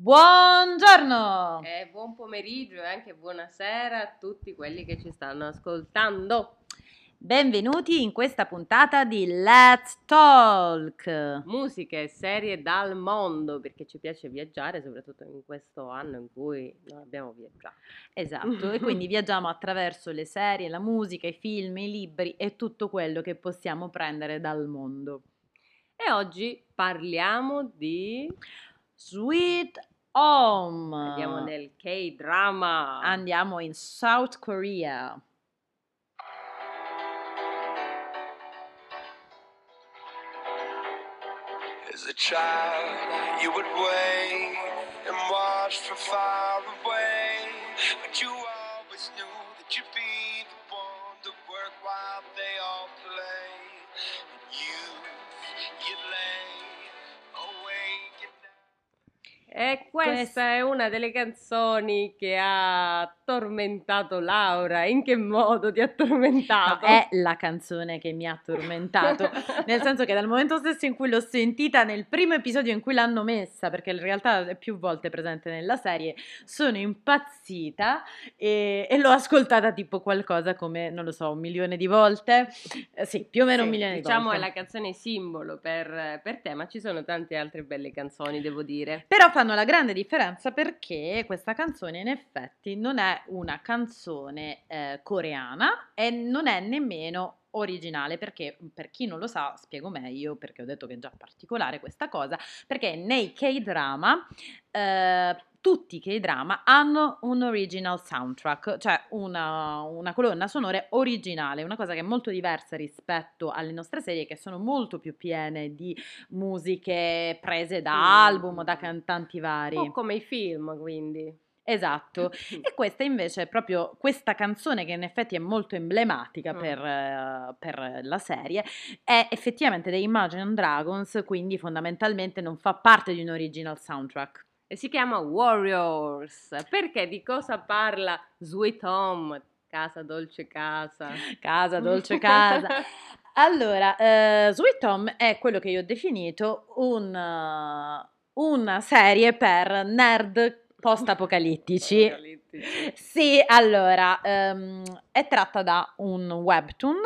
Buongiorno! E buon pomeriggio e anche buonasera a tutti quelli che ci stanno ascoltando. Benvenuti in questa puntata di Let's Talk. Musiche e serie dal mondo, perché ci piace viaggiare, soprattutto in questo anno in cui non abbiamo viaggiato. Esatto, e quindi viaggiamo attraverso le serie, la musica, i film, i libri e tutto quello che possiamo prendere dal mondo. E oggi parliamo di Sweet Home. Andiamo nel K-drama. Andiamo in South Korea. As a child, you would wait and watch from far away. But you E questa Quest- è una delle canzoni che ha tormentato Laura. In che modo ti ha No, tormentato? è la canzone che mi ha tormentato, nel senso che dal momento stesso in cui l'ho sentita nel primo episodio in cui l'hanno messa, perché in realtà è più volte presente nella serie, sono impazzita e, e l'ho ascoltata tipo qualcosa come, non lo so, un milione di volte. Eh, sì, più o meno un Sì, milione diciamo di è volte. la canzone simbolo per, per te, ma ci sono tante altre belle canzoni, devo dire. Però fanno la grande differenza perché questa canzone in effetti non è una canzone eh, coreana e non è nemmeno originale perché per chi non lo sa spiego meglio perché ho detto che è già particolare questa cosa perché nei K-drama eh, tutti i K-drama hanno un original soundtrack cioè una, una colonna sonora originale una cosa che è molto diversa rispetto alle nostre serie che sono molto più piene di musiche prese da album o da cantanti vari. Un po' come i film, quindi. Esatto. E questa invece è proprio questa canzone che in effetti è molto emblematica Mm. per, eh, per la serie, è effettivamente dei Imagine Dragons, quindi fondamentalmente non fa parte di un original soundtrack. E si chiama Warriors. Perché di cosa parla Sweet Home? Casa dolce casa. Casa, dolce casa. Allora, eh, Sweet Home è quello che io ho definito un, eh, una serie per nerd post-apocalittici. Apocalittici. Sì, allora, ehm, è tratta da un webtoon,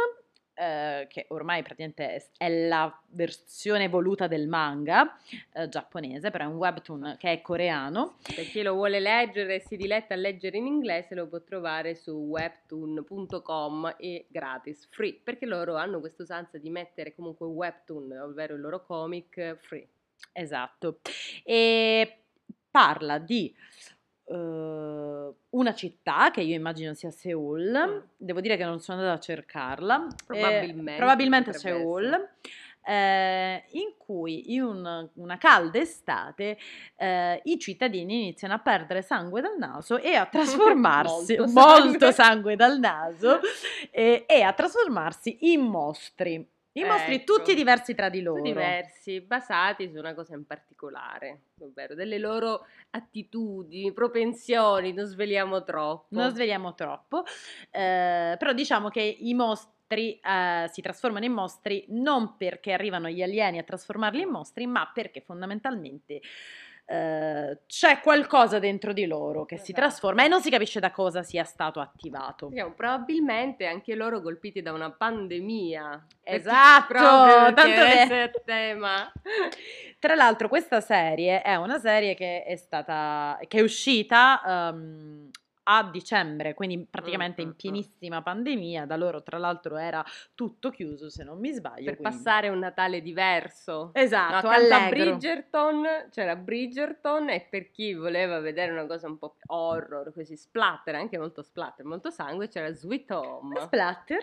eh, che ormai praticamente è- la versione evoluta del manga eh, giapponese, però è un webtoon che è coreano. Per chi lo vuole leggere e si diletta a leggere in inglese lo può trovare su webtoon.com e gratis, free, perché loro hanno questa usanza di mettere comunque webtoon, ovvero il loro comic, free. Esatto. E parla di eh, una città che io immagino sia Seoul. Mm. Devo dire che non sono andata a cercarla. Eh, Probabilmente probabilmente potrebbe Seoul. eh, in cui in un- una calda estate eh, i cittadini iniziano a perdere sangue dal naso e a trasformarsi Molto molto, sangue. sangue dal naso e, e a trasformarsi in mostri. I mostri Ecco. tutti diversi tra di loro. Tutti diversi, basati su una cosa in particolare, ovvero delle loro attitudini, propensioni, non sveliamo troppo. Non sveliamo troppo, eh, però diciamo che i mostri eh, si trasformano in mostri non perché arrivano gli alieni a trasformarli in mostri, ma perché fondamentalmente eh, c'è qualcosa dentro di loro che si Esatto. trasforma e non si capisce da cosa sia stato attivato. Diciamo, probabilmente anche loro colpiti da una pandemia. Esatto, tanto è il tema. Tra l'altro questa serie è una serie che è stata che è uscita ehm, a dicembre, quindi praticamente Mm, mm, in mm. pienissima pandemia, da loro tra l'altro era tutto chiuso se non mi sbaglio. per quindi- passare un Natale diverso. No, Esatto, accanto a. Bridgerton c'era Bridgerton e per chi voleva vedere una cosa un po' horror, così splatter, anche molto splatter, molto sangue, c'era Sweet Home. Splatter?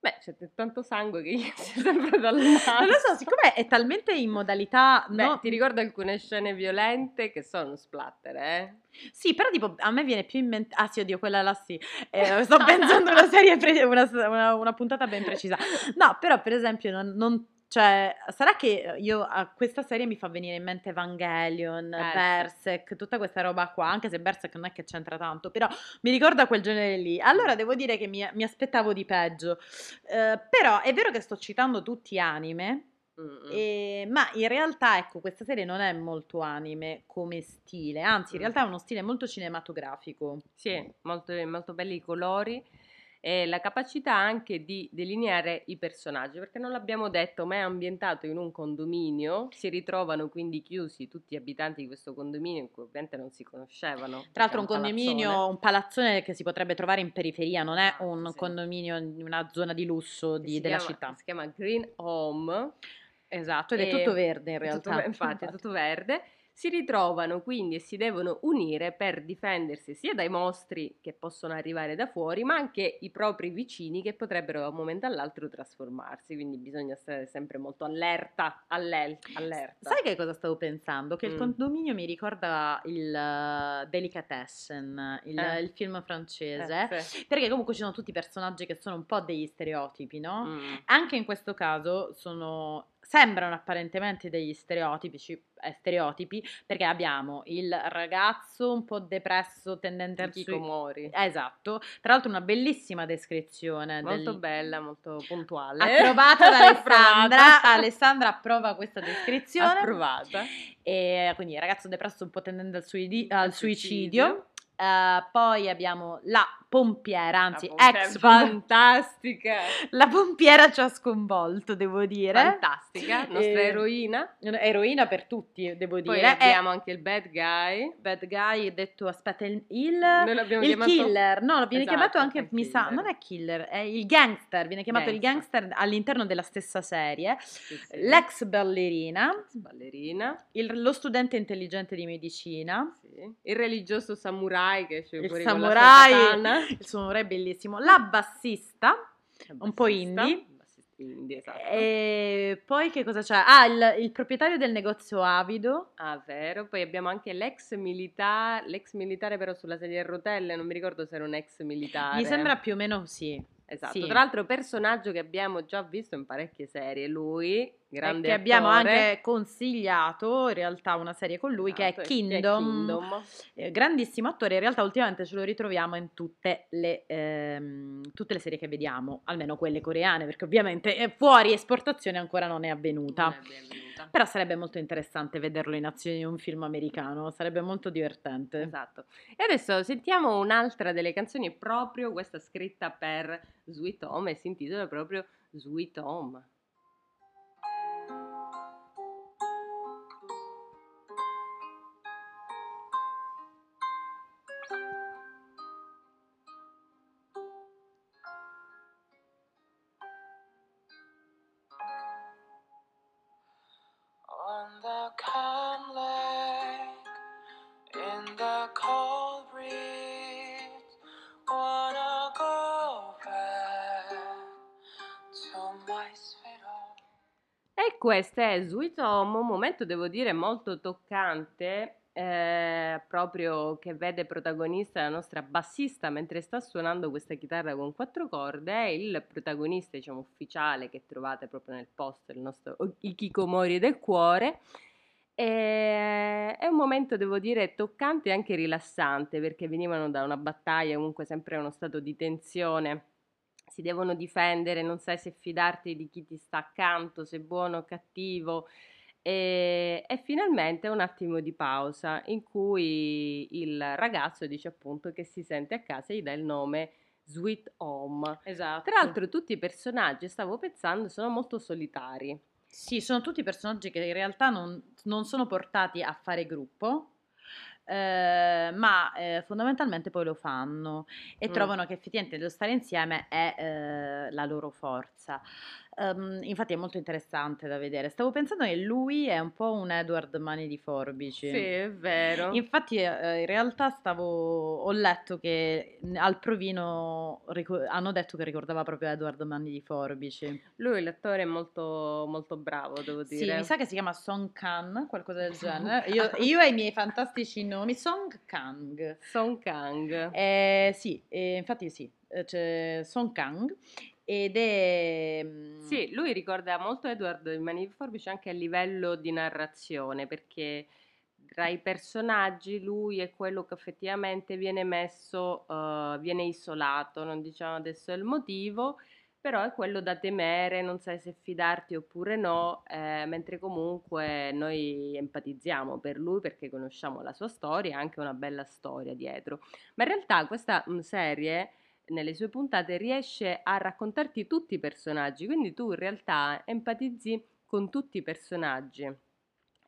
Beh, c'è tanto sangue che gli si sempre dal naso. Non lo so, siccome è talmente in modalità... Beh, no- ti ricordo alcune scene violente che sono splatter, eh? Sì, però tipo a me viene più in mente... Ah sì, oddio, quella là sì. Eh, sto pensando a una serie, pre- una, una- una puntata ben precisa. No, però per esempio non... non- cioè, sarà che io a questa serie mi fa venire in mente Evangelion, Eh. Berserk, tutta questa roba qua, anche se Berserk non è che c'entra tanto, però mi ricorda quel genere lì. Allora devo dire che mi, mi aspettavo di peggio. Eh, però è vero che sto citando tutti anime. E- ma in realtà, ecco, questa serie non è molto anime come stile, anzi, in Mm. realtà è uno stile molto cinematografico. Sì, molto, molto belli i colori e la capacità anche di delineare i personaggi, perché non l'abbiamo detto, ma è ambientato in un condominio, si ritrovano quindi chiusi tutti gli abitanti di questo condominio, che ovviamente non si conoscevano. Tra l'altro un è condominio, un palazzone che si potrebbe trovare in periferia, non è un sì. condominio in una zona di lusso di- della chiama- città. Si chiama Green Home. Esatto, ed è tutto verde in tutto realtà. ve- infatti, è tutto verde. Si ritrovano quindi e si devono unire per difendersi sia dai mostri che possono arrivare da fuori, ma anche i propri vicini che potrebbero da un momento all'altro trasformarsi. Quindi bisogna stare sempre molto allerta. allel- allerta. Sai che cosa stavo pensando? Che il Mm. condominio mi ricorda il eh, Delicatessen, il, Eh. il film francese, Eh, sì. perché comunque ci sono tutti personaggi che sono un po' degli stereotipi, no? Mm. Anche in questo caso sono, sembrano apparentemente degli stereotipi, eh, stereotipi, perché abbiamo il ragazzo un po' depresso, tendente al Di sui- Kikomori. Esatto, tra l'altro una bellissima descrizione. Molto del- bella, molto puntuale. Approvata da Alessandra. Alessandra approva questa descrizione. Approvata. E quindi il ragazzo depresso un po' tendente al, suidi- al suicidio. suicidio. Eh, poi abbiamo la pompiera, anzi pompiera ex fantastica. La pompiera ci ha sconvolto, devo dire. Fantastica, nostra Eh, eroina. Eroina per tutti, devo Poi dire. È abbiamo anche il bad guy. bad guy, detto, aspetta, il, il, il chiamato killer. No, viene Esatto, chiamato anche, mi sa, killer. non è killer, è il gangster. Viene chiamato il Gangster. gangster all'interno della stessa serie. Sì, sì. L'ex ballerina, ballerina. il- lo studente intelligente di medicina, Sì. Il religioso samurai che esce il fuori con la sua samurai, katana. il samurai bellissimo, la bassista, un po' Bassista. indie. Bassista indie, esatto. e poi che cosa c'è? Ah, il, il proprietario del negozio Avido. Ah, vero. Poi abbiamo anche l'ex militare, l'ex militare però sulla sedia a rotelle, non mi ricordo se era un ex militare. Mi sembra più o meno sì. Esatto, sì. tra l'altro personaggio che abbiamo già visto in parecchie serie, lui, grande che abbiamo anche consigliato in realtà una serie con lui che Esatto, è che è Kingdom, Kingdom. Eh, grandissimo attore, in realtà ultimamente ce lo ritroviamo in tutte le, ehm, tutte le serie che vediamo, almeno quelle coreane, perché ovviamente eh, fuori esportazione ancora non è avvenuta. Non è benvenuta. Però sarebbe molto interessante vederlo in azione in un film americano, sarebbe molto divertente. Esatto. E adesso sentiamo un'altra delle canzoni, proprio questa scritta per Sweet Home e si intitola proprio Sweet Home. Questo è Sweet Home, un momento devo dire molto toccante, eh, proprio che vede protagonista la nostra bassista mentre sta suonando questa chitarra con quattro corde, il protagonista diciamo ufficiale che trovate proprio nel post, il nostro Ikikomori del cuore. E è un momento, devo dire, toccante e anche rilassante perché venivano da una battaglia, comunque sempre uno stato di tensione si devono difendere, non sai se fidarti di chi ti sta accanto, se è buono o cattivo. E, e finalmente un attimo di pausa in cui il ragazzo dice appunto che si sente a casa e gli dà il nome Sweet Home. Esatto. Tra l'altro tutti i personaggi, stavo pensando, sono molto solitari. Sì, sono tutti personaggi che in realtà non, non sono portati a fare gruppo, eh, ma eh, fondamentalmente poi lo fanno e Mm. trovano che effettivamente lo stare insieme è eh, la loro forza. Ehm, infatti è molto interessante da vedere. Stavo pensando che lui è un po' un Edward Mani di Forbici. Sì, è vero. Infatti, eh, in realtà stavo, ho letto che al provino rico- hanno detto che ricordava proprio Edward Mani di Forbici. Lui, l'attore, è molto, molto bravo, devo Sì, dire. mi sa che si chiama Song Kang, qualcosa del genere. Io, io e i miei fantastici nomi, Song Kang. Song Kang. Eh, sì, eh, infatti sì, eh, c'è Song Kang ed è... mm, Sì, lui ricorda molto Edward in Mani di Forbice anche a livello di narrazione, perché tra i personaggi lui è quello che effettivamente viene messo, eh, viene isolato, non diciamo adesso il motivo, però è quello da temere, non sai se fidarti oppure no, eh, mentre comunque noi empatizziamo per lui perché conosciamo la sua storia anche una bella storia dietro. Ma in realtà questa mm, serie nelle sue puntate riesce a raccontarti tutti i personaggi, quindi tu in realtà empatizzi con tutti i personaggi.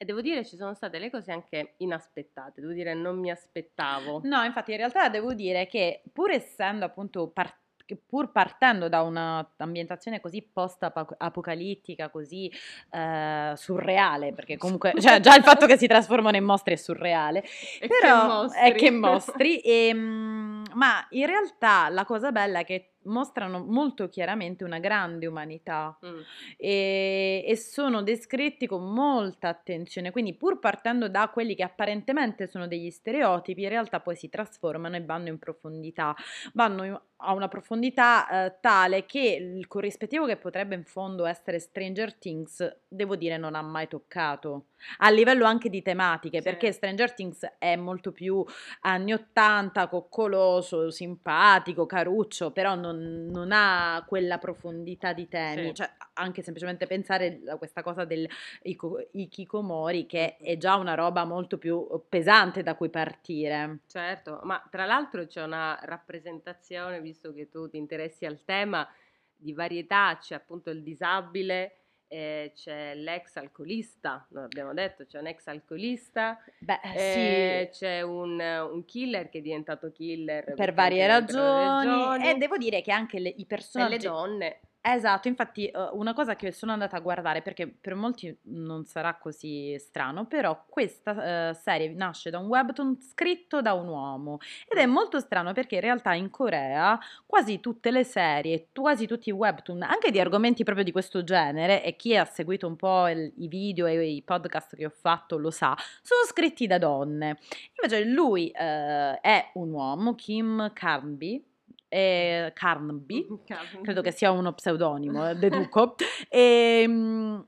E devo dire ci sono state le cose anche inaspettate, devo dire non mi aspettavo. No, infatti in realtà devo dire che pur essendo appunto partito pur partendo da un'ambientazione così post-apocalittica, così eh, surreale, perché comunque cioè, già il fatto che si trasformano in mostri è surreale, E però che mostri. è che mostri, e, mm, ma in realtà la cosa bella è che mostrano molto chiaramente una grande umanità Mm. e, e sono descritti con molta attenzione, quindi pur partendo da quelli che apparentemente sono degli stereotipi, in realtà poi si trasformano e vanno in profondità, vanno in- a una profondità eh, tale che il corrispettivo che potrebbe in fondo essere Stranger Things, devo dire, non ha mai toccato. A livello anche di tematiche, Sì. perché Stranger Things è molto più anni 80, coccoloso, simpatico, caruccio, però non, non ha quella profondità di temi. Sì. Cioè, anche semplicemente pensare a questa cosa del iko- ikikomori, che Mhm. è già una roba molto più pesante da cui partire. Certo, ma tra l'altro c'è una rappresentazione, visto che tu ti interessi al tema, di varietà, c'è appunto il disabile, eh, c'è l'ex alcolista, non abbiamo detto, c'è un ex alcolista, Beh, eh, sì. c'è un, un killer che è diventato killer Per varie ragioni, ragioni, e devo dire che anche le- i e le personaggi donne. Esatto, infatti eh, una cosa che sono andata a guardare, perché per molti non sarà così strano, però questa eh, serie nasce da un webtoon scritto da un uomo ed è Mm. molto strano perché in realtà in Corea quasi tutte le serie, quasi tutti i webtoon, anche di argomenti proprio di questo genere, e chi ha seguito un po' il- i video e i podcast che ho fatto lo sa, sono scritti da donne. Invece lui eh, è un uomo, Kim Carnby, eh, Carnby, credo che sia uno pseudonimo, eh, deduco, e, mm,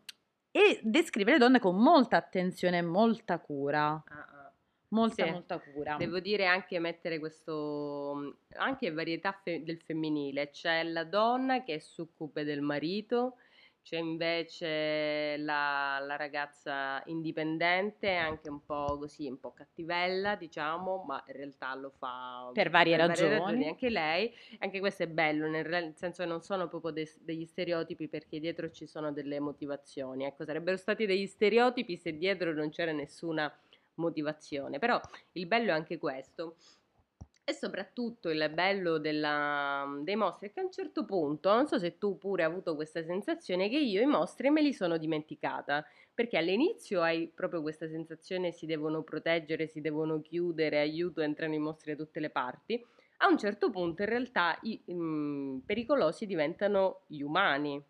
e descrive le donne con molta attenzione e molta cura, Ah, ah. molta Sì. molta cura. Devo dire anche mettere questo, anche varietà fe- del femminile, c'è la donna che è succube del marito, c'è invece la, la ragazza indipendente, anche un po' così, un po' cattivella, diciamo, ma in realtà lo fa Per varie ragioni. anche lei. Anche questo è bello, nel senso che non sono proprio de- degli stereotipi perché dietro ci sono delle motivazioni. Ecco, sarebbero stati degli stereotipi se dietro non c'era nessuna motivazione. Però il bello è anche questo. E soprattutto il bello della- dei mostri è che a un certo punto, non so se tu pure hai avuto questa sensazione, che io i mostri me li sono dimenticata, perché all'inizio hai proprio questa sensazione si devono proteggere, si devono chiudere, aiuto, entrano i mostri da tutte le parti. A un certo punto in realtà i mm, pericolosi diventano gli umani.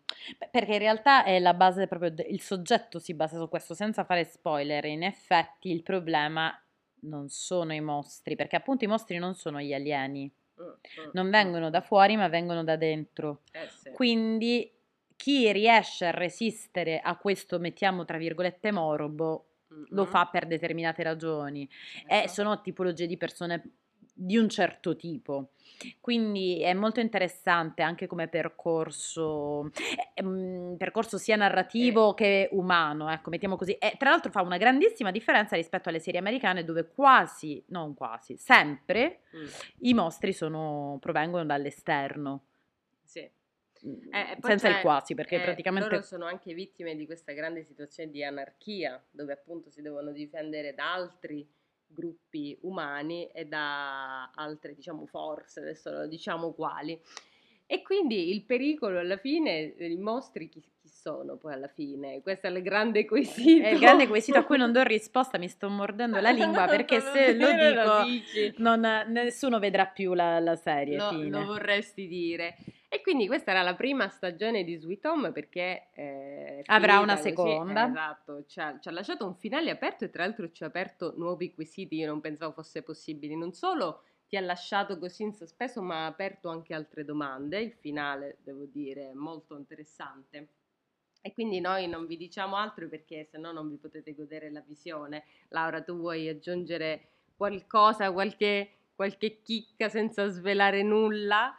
Perché in realtà è la base proprio, de- il soggetto si basa su questo, senza fare spoiler, in effetti il problema non sono i mostri, perché appunto i mostri non sono gli alieni, Mm, mm, non mm. vengono da fuori ma vengono da dentro. Eh sì. Quindi chi riesce a resistere a questo, mettiamo tra virgolette, morbo, lo Mm, fa per determinate ragioni. E certo. sono tipologie di persone di un certo tipo. Quindi è molto interessante anche come percorso, eh, mm, percorso sia narrativo che umano, ecco, mettiamo così. E tra l'altro fa una grandissima differenza rispetto alle serie americane dove quasi, non quasi, sempre Mm, i mostri sono, provengono dall'esterno. sì. Mm, Eh, senza il quasi, perché eh, praticamente... loro sono anche vittime di questa grande situazione di anarchia, dove appunto si devono difendere da altri gruppi umani e da altre, diciamo, forze, adesso non diciamo quali. E quindi il pericolo alla fine, i mostri chi, chi sono poi alla fine? Questo è il grande quesito. È il grande quesito a cui non do risposta, mi sto mordendo la lingua perché se lo dico dici. non- nessuno vedrà più la, la serie. Lo, fine. lo vorresti dire. E quindi questa era la prima stagione di Sweet Home perché eh, Avrà una così, seconda. eh, esatto, ci ha, ci ha lasciato un finale aperto e tra l'altro ci ha aperto nuovi quesiti, io non pensavo fosse possibile. Non solo ti ha lasciato così in sospeso, ma ha aperto anche altre domande. Il finale, devo dire, è molto interessante. E quindi noi non vi diciamo altro perché se no non vi potete godere la visione. Laura, tu vuoi aggiungere qualcosa, qualche, qualche chicca senza svelare nulla?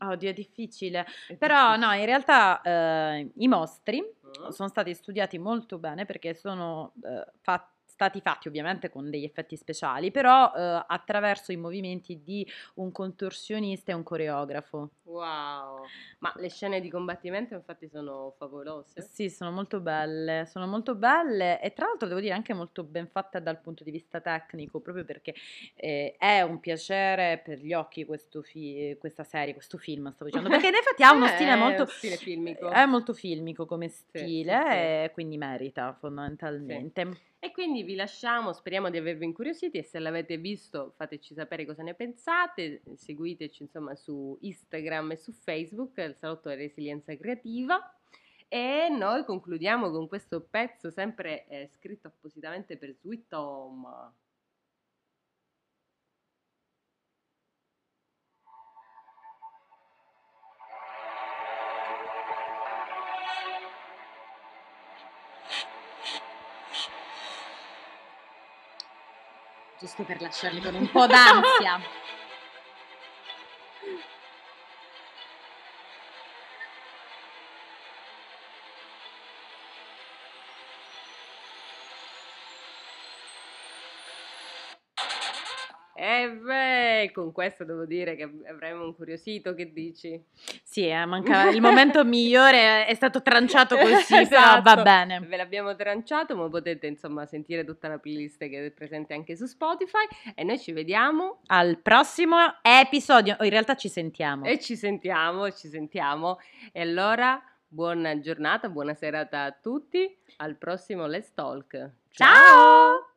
Oddio, è difficile. È Però difficile. no, in realtà eh, i mostri Mm. sono stati studiati molto bene perché sono eh, fa- stati fatti ovviamente con degli effetti speciali, però eh, attraverso i movimenti di un contorsionista e un coreografo. Wow, ma le scene di combattimento infatti sono favolose. Sì, sono molto belle, sono molto belle e tra l'altro devo dire anche molto ben fatte dal punto di vista tecnico, proprio perché eh, è un piacere per gli occhi questo fi- questa serie, questo film, stavo dicendo, perché in effetti ha uno Eh, stile molto, stile filmico. è molto filmico come sì, stile sì. e quindi merita fondamentalmente. E quindi vi lasciamo, speriamo di avervi incuriositi e se l'avete visto fateci sapere cosa ne pensate, seguiteci insomma su Instagram e su Facebook, il salotto della resilienza creativa. E noi concludiamo con questo pezzo sempre eh, scritto appositamente per Sweet Home. Giusto per lasciarli con un po' d'ansia. E beh, con questo devo dire che avremmo incuriosito, che dici? Sì, eh, manca il momento migliore è stato tranciato così, però va Esatto. bene. Ve l'abbiamo tranciato, ma potete insomma sentire tutta la playlist che è presente anche su Spotify e noi ci vediamo Al prossimo episodio, o in realtà ci sentiamo. e ci sentiamo, ci sentiamo. E allora buona giornata, buona serata a tutti, al prossimo Let's Talk. Ciao!